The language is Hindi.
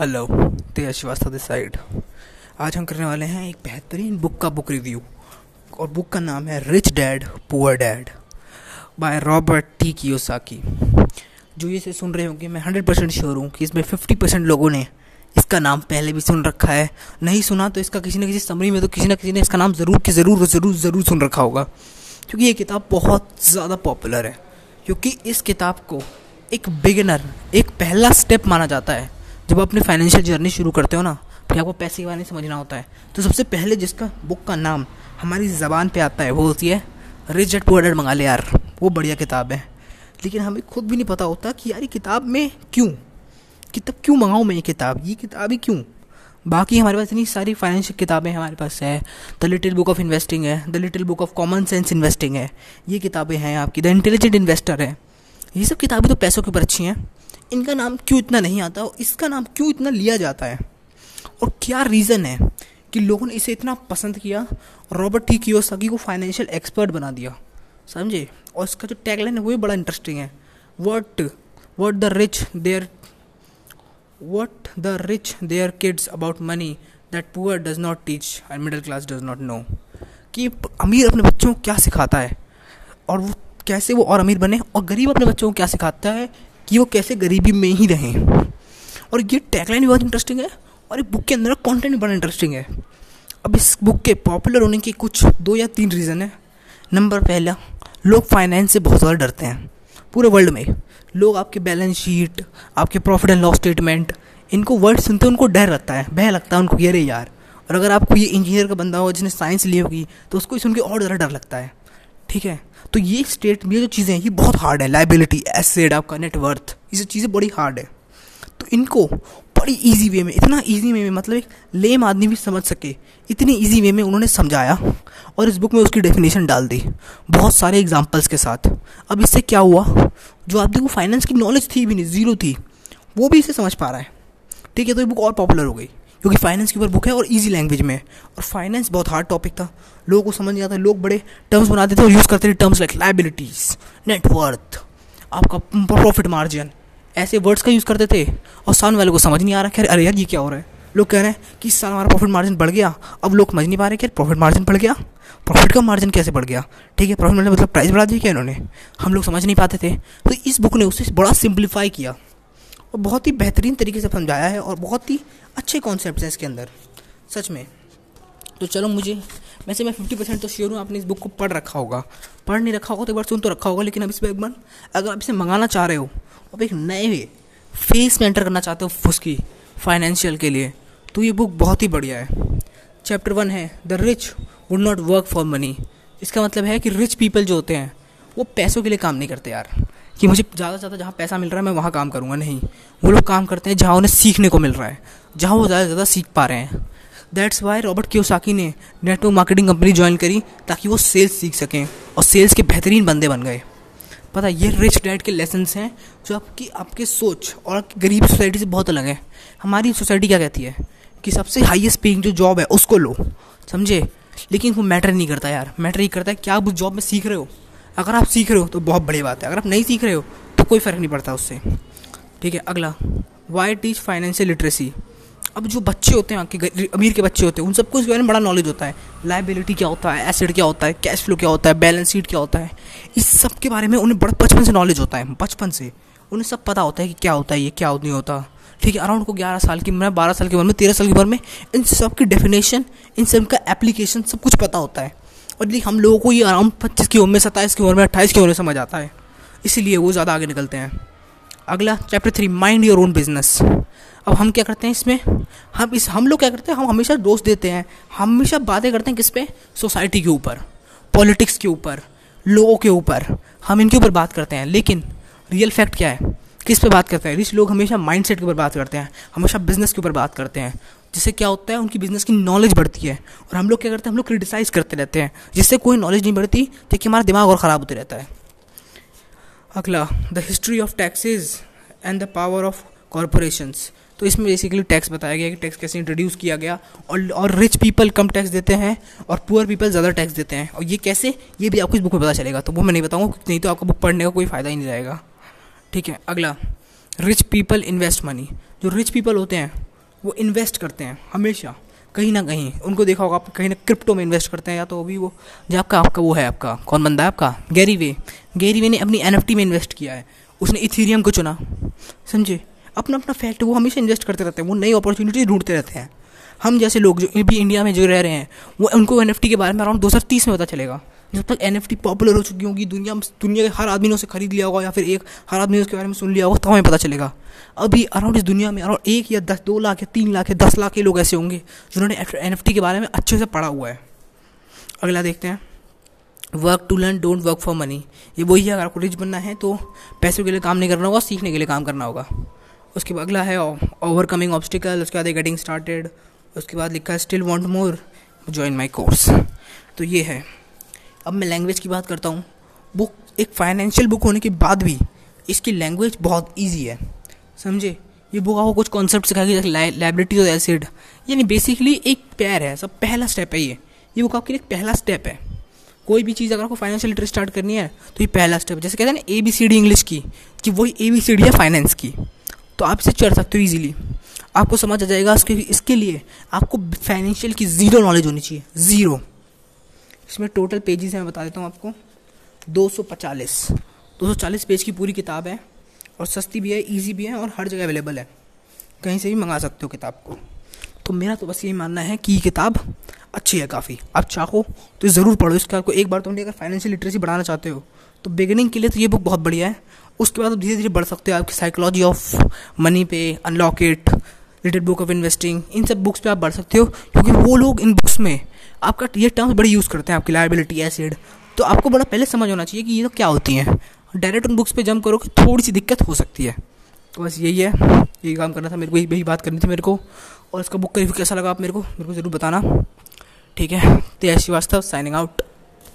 Hello Tej Srivastava this side आज हम करने वाले हैं एक बेहतरीन बुक का बुक रिव्यू और बुक का नाम है rich dad poor dad by Robert T Kiyosaki जो ये से सुन रहे होंगे, मैं हंड्रेड परसेंट श्योर हूँ कि इसमें फिफ्टी परसेंट लोगों ने इसका नाम पहले भी सुन रखा है। नहीं सुना तो इसका किसी न किसी समरी में तो किसी न किसी ने इसका नाम ज़रूर कि ज़रूर ज़रूर ज़रूर सुन रखा होगा। क्योंकि ये किताब बहुत ज़्यादा पॉपुलर है। क्योंकि इस किताब को एक बिगिनर एक पहला स्टेप माना जाता है। जब आप अपनी फाइनेंशियल जर्नी शुरू करते हो ना, फिर आपको पैसे के बारे में समझना होता है। तो सबसे पहले जिसका बुक का नाम हमारी ज़बान पे आता है, वो होती है रिच एट पुअर मंगा ले यार। वो बढ़िया किताब है। लेकिन हमें खुद भी नहीं पता होता कि यार ये किताब में क्यों? किताब क्यों मंगाऊँ मैं ये किताब? ये किताब ही क्यों? बाकी हमारे पास इतनी सारी फाइनेंशियल किताबें हमारे पास है। The little book of investing है। The little book of common sense investing है। ये किताबें हैं आपकी। द इंटेलिजेंट इन्वेस्टर है। ये सब किताबें तो पैसों के ऊपर अच्छी हैं। इनका नाम क्यों इतना नहीं आता और इसका नाम क्यों इतना लिया जाता है? और क्या रीज़न है कि लोगों ने इसे इतना पसंद किया? रॉबर्ट टी कियोसाकी को फाइनेंशियल एक्सपर्ट बना दिया। समझे? और इसका जो टैगलाइन है वो भी बड़ा इंटरेस्टिंग है। What what the rich their what the rich their kids about money that poor does not teach and middle class does not know कि अमीर अपने बच्चों को क्या सिखाता है? और वो कैसे वो और अमीर बने? और गरीब अपने बच्चों को क्या सिखाता है? कि वो कैसे गरीबी में ही रहें। और ये टैगलाइन भी बहुत इंटरेस्टिंग है और इस बुक के अंदर कंटेंट भी बड़ा इंटरेस्टिंग है। अब इस बुक के पॉपुलर होने के कुछ दो या तीन रीज़न है। नंबर पहला, लोग फाइनेंस से बहुत ज़्यादा डरते हैं। पूरे वर्ल्ड में लोग आपके बैलेंस शीट आपके प्रॉफिट एंड लॉस स्टेटमेंट इनको वर्ड सुनते उनको डर लगता है, भय लगता है उनको ये यार, और अगर आपको ये इंजीनियर का बंदा हो जिसने साइंस ली होगी तो उसको सुन के और ज़्यादा डर लगता है। ठीक है? तो ये स्टेट ये जो चीज़ें हैं, ये बहुत हार्ड है. लाइबिलिटी एसेड आपका नेटवर्थ ये सब चीज़ें बड़ी हार्ड है. तो इनको बड़ी इजी वे में, इतना इजी वे में मतलब एक लेम आदमी भी समझ सके. इतनी इजी वे में उन्होंने समझाया और इस बुक में उसकी डेफिनेशन डाल दी. बहुत सारे एग्जांपल्स के साथ. अब इससे क्या हुआ? जो आदमी को फाइनेंस की नॉलेज थी भी नहीं ज़ीरो थी. वो भी इसे समझ पा रहा है. ठीक है तो ये बुक और पॉपुलर हो गई. क्योंकि फाइनेंस के ऊपर बुक है और ईजी लैंग्वेज में और फाइनेंस बहुत हार्ड टॉपिक था। लोगों को समझ नहीं आता, लोग बड़े टर्म्स बनाते थे और यूज़ करते थे terms like liabilities net worth आपका प्रॉफिट मार्जिन ऐसे वर्ड्स का यूज़ करते थे। और सामने वाले को समझ नहीं आ रहा खैर अरे यार, ये क्या हो रहा है? लोग कह रहे हैं कि इस साल हमारा प्रॉफिट मार्जिन बढ़ गया। अब लोग समझ नहीं पा रहे कि प्रॉफिट मार्जिन बढ़ गया। प्रॉफिट का मार्जिन कैसे बढ़ गया? ठीक है प्रॉफिट मार्जिन मतलब प्राइस बढ़ा दिया क्या इन्होंने? हम लोग समझ नहीं पाते थे। तो इस बुक ने उसे बड़ा सिंप्लीफाई किया। और बहुत ही बेहतरीन तरीके से समझाया है और बहुत ही अच्छे कॉन्सेप्ट हैं इसके अंदर। सच में। तो चलो मुझे, वैसे मैं फिफ्टी परसेंट तो श्योर हूँ आपने इस बुक को पढ़ रखा होगा। पढ़ नहीं रखा होगा तो एक बार सुन तो रखा होगा, लेकिन अब इस पर एक बार, अगर आप इसे मंगाना चाह रहे हो अब एक नए फेस में एंटर करना चाहते हो उसकी फाइनेंशियल के लिए तो ये बुक बहुत ही बढ़िया है। चैप्टर वन है the rich would not work for money इसका मतलब है कि रिच पीपल जो होते हैं, वो पैसों के लिए काम नहीं करते यार। कि मुझे ज़्यादा से ज़्यादा जहाँ पैसा मिल रहा है, मैं वहाँ काम करूँगा। नहीं। वो लोग काम करते हैं जहाँ उन्हें सीखने को मिल रहा है, जहाँ वो ज़्यादा से ज़्यादा सीख पा रहे हैं। दैट्स वाई रॉबर्ट क्योसाकी ने नेटवर्क मार्केटिंग कंपनी ज्वाइन करी ताकि वो सेल्स सीख सकें और सेल्स के बेहतरीन बंदे बन गए। पता ये रिच डैड के लेसन्स हैं जो आपकी, आपके सोच और गरीब सोसाइटी से बहुत अलग है। हमारी सोसाइटी क्या कहती है? कि सबसे हाईएस्ट पेइंग जो जॉब है, उसको लो। समझे? लेकिन वो मैटर नहीं करता यार। मैटर ही करता है, क्या आप उस जॉब में सीख रहे हो? अगर आप सीख रहे हो तो बहुत बड़ी बात है। अगर आप नहीं सीख रहे हो तो कोई फ़र्क नहीं पड़ता उससे। ठीक है, अगला। वाई टीच फाइनेंशियल लिटरेसी अब जो बच्चे होते हैं, आपके अमीर के बच्चे होते हैं, उन सबको इसके बारे में बड़ा नॉलेज होता है। लाइबिलिटी क्या होता है? एसिड क्या होता है? कैश फ्लो क्या होता है? बैलेंस शीट क्या होता है? इस सब के बारे में उन्हें बड़ा बचपन से नॉलेज होता है, बचपन से। उन्हें सब पता होता है कि क्या होता है, ये क्या नहीं होता। ठीक है अराउंड को ग्यारह साल की उम्र बारह साल की उम्र में, तेरह साल की उम्र में, इन सब की डेफिनेशन इन सब का एप्लीकेशन सब कुछ पता होता है। और यदि हम लोगों को ये अराउंड पच्चीस की उम्र में, सत्ताईस की उम्र में, अट्ठाईस की उम्र में समझ आता है, इसीलिए वो ज़्यादा आगे निकलते हैं। अगला chapter three mind your own business अब हम क्या करते हैं इसमें? हम इस, हम लोग क्या करते हैं? हम हमेशा दोष देते हैं। हमेशा बातें करते हैं किस पे? सोसाइटी के ऊपर पॉलिटिक्स के ऊपर, लोगों के ऊपर। हम इनके ऊपर बात करते हैं, लेकिन रियल फैक्ट क्या है? किस पे बात करते हैं? रिच लोग हमेशा माइंडसेट के ऊपर बात करते हैं, हमेशा बिज़नेस के ऊपर बात करते हैं। जिससे क्या होता है, उनकी बिज़नेस की नॉलेज बढ़ती है। और हम लोग क्या करते हैं, हम लोग क्रिटिसाइज करते रहते हैं, जिससे कोई नॉलेज नहीं बढ़ती क्योंकि हमारा दिमाग और ख़राब होते रहता है। अगला the history of taxes and the power of corporations तो इसमें बेसिकली टैक्स बताया गया कि टैक्स कैसे इंट्रोड्यूस किया गया, और और रिच पीपल कम टैक्स देते हैं, और पुअर पीपल ज़्यादा टैक्स देते हैं। और ये कैसे? ये भी आपको इस बुक में पता चलेगा तो वो मैं नहीं बताऊँगा नहीं तो आपको बुक पढ़ने का कोई फ़ायदा ही नहीं रहेगा। ठीक है, अगला रिच पीपल इन्वेस्ट मनी जो रिच पीपल होते हैं वो इन्वेस्ट करते हैं, हमेशा। कहीं ना कहीं, उनको देखा होगा आप कहीं ना क्रिप्टो में इन्वेस्ट करते हैं, या तो अभी वो जो आपका आपका वो है आपका, कौन बंदा है आपका? गैरी वे गैरी वे ने अपनी एनएफटी में इन्वेस्ट किया है। उसने इथीरियम को चुना। समझे? अपना अपना फैक्ट वो हमेशा इन्वेस्ट करते रहते हैं। वो नई अपॉर्चुनिटी ढूंढते रहते हैं। हम जैसे लोग जो भी इंडिया में जो रह रहे हैं, वो उनको एनएफटी के बारे में अराउंड दो हज़ार तीस में पता चलेगा। जब तक एन पॉपुलर हो चुकी होगी, दुनिया दुनिया के हर आदमी ने उसे खरीद लिया होगा या फिर एक, हर आदमी ने उसके बारे में सुन लिया होगा तो हमें पता चलेगा। अभी अराउंड इस दुनिया में अराउंड एक या दस, दो लाख या तीन लाख या दस लाख के लोग ऐसे होंगे, जिन्होंने एन के बारे में अच्छे से पढ़ा हुआ है। अगला देखते हैं। Work to learn don't work for money ये वही है, अगर आपको रिच बनना है तो पैसों के लिए काम नहीं करना होगा, सीखने के लिए काम करना होगा। उसके बाद अगला है ओवरकमिंग ऑब्स्टिकल उसके बाद गेटिंग स्टार्टेड उसके बाद लिखा है still want more join my course तो ये है। अब मैं लैंग्वेज की बात करता हूँ। बुक एक फाइनेंशियल बुक होने के बाद भी इसकी लैंग्वेज बहुत ईजी है। समझे? ये बुक आपको कुछ कॉन्सेप्ट सिखाएगी लाइबिलिटी और एसिड यानी बेसिकली एक पैर है, सब पहला स्टेप है ये। ये बुक आपके लिए पहला स्टेप है। कोई भी चीज़ अगर आपको फाइनेंशियल लिटरेसी स्टार्ट करनी है तो ये पहला स्टेप है। जैसे कहते हैं ना A B C D English की, कि वही ए बी सी डी है फाइनेंस की। तो आप इसे चढ़ सकते हो ईजिली आपको समझ आ जाएगा इसके लिए आपको फाइनेंशियल की ज़ीरो नॉलेज होनी चाहिए। ज़ीरो इसमें टोटल पेजेस हैं, मैं बता देता हूँ आपको। दो सौ पचालीस दो सौ चालीस पेज की पूरी किताब है और सस्ती भी है इजी भी है और हर जगह अवेलेबल है। कहीं से भी मंगा सकते हो किताब को। तो मेरा तो बस यही मानना है कि ये किताब अच्छी है काफ़ी। आप चाहो तो ज़रूर पढ़ो। इसका आपको एक बार तो अगर फाइनेंशियल लिटरेसी बढ़ाना चाहते हो तो बिगिनिंग के लिए तो ये बुक बहुत बढ़िया है। उसके बाद आप धीरे धीरे बढ़ सकते हो आपकी साइकोलॉजी ऑफ़ मनी पे unlock it book of investing इन सब बुक्स पे आप बढ़ सकते हो, क्योंकि वो लोग इन बुक्स में आपका ये टर्म्स बड़े यूज़ करते हैं आपकी लाइबिलिटी एसिड तो आपको बड़ा पहले समझ होना चाहिए कि ये तो क्या होती हैं। डायरेक्ट उन बुक्स पे जम करो कि थोड़ी सी दिक्कत हो सकती है। तो बस यही है। यही काम करना था। मेरे को यही बात करनी थी मेरे को। और इसका बुक का रिव्यू कैसा लगा आप मेरे को। मेरे को ज़रूर बताना। ठीक है? तेज श्रीवास्तव साइनिंग आउट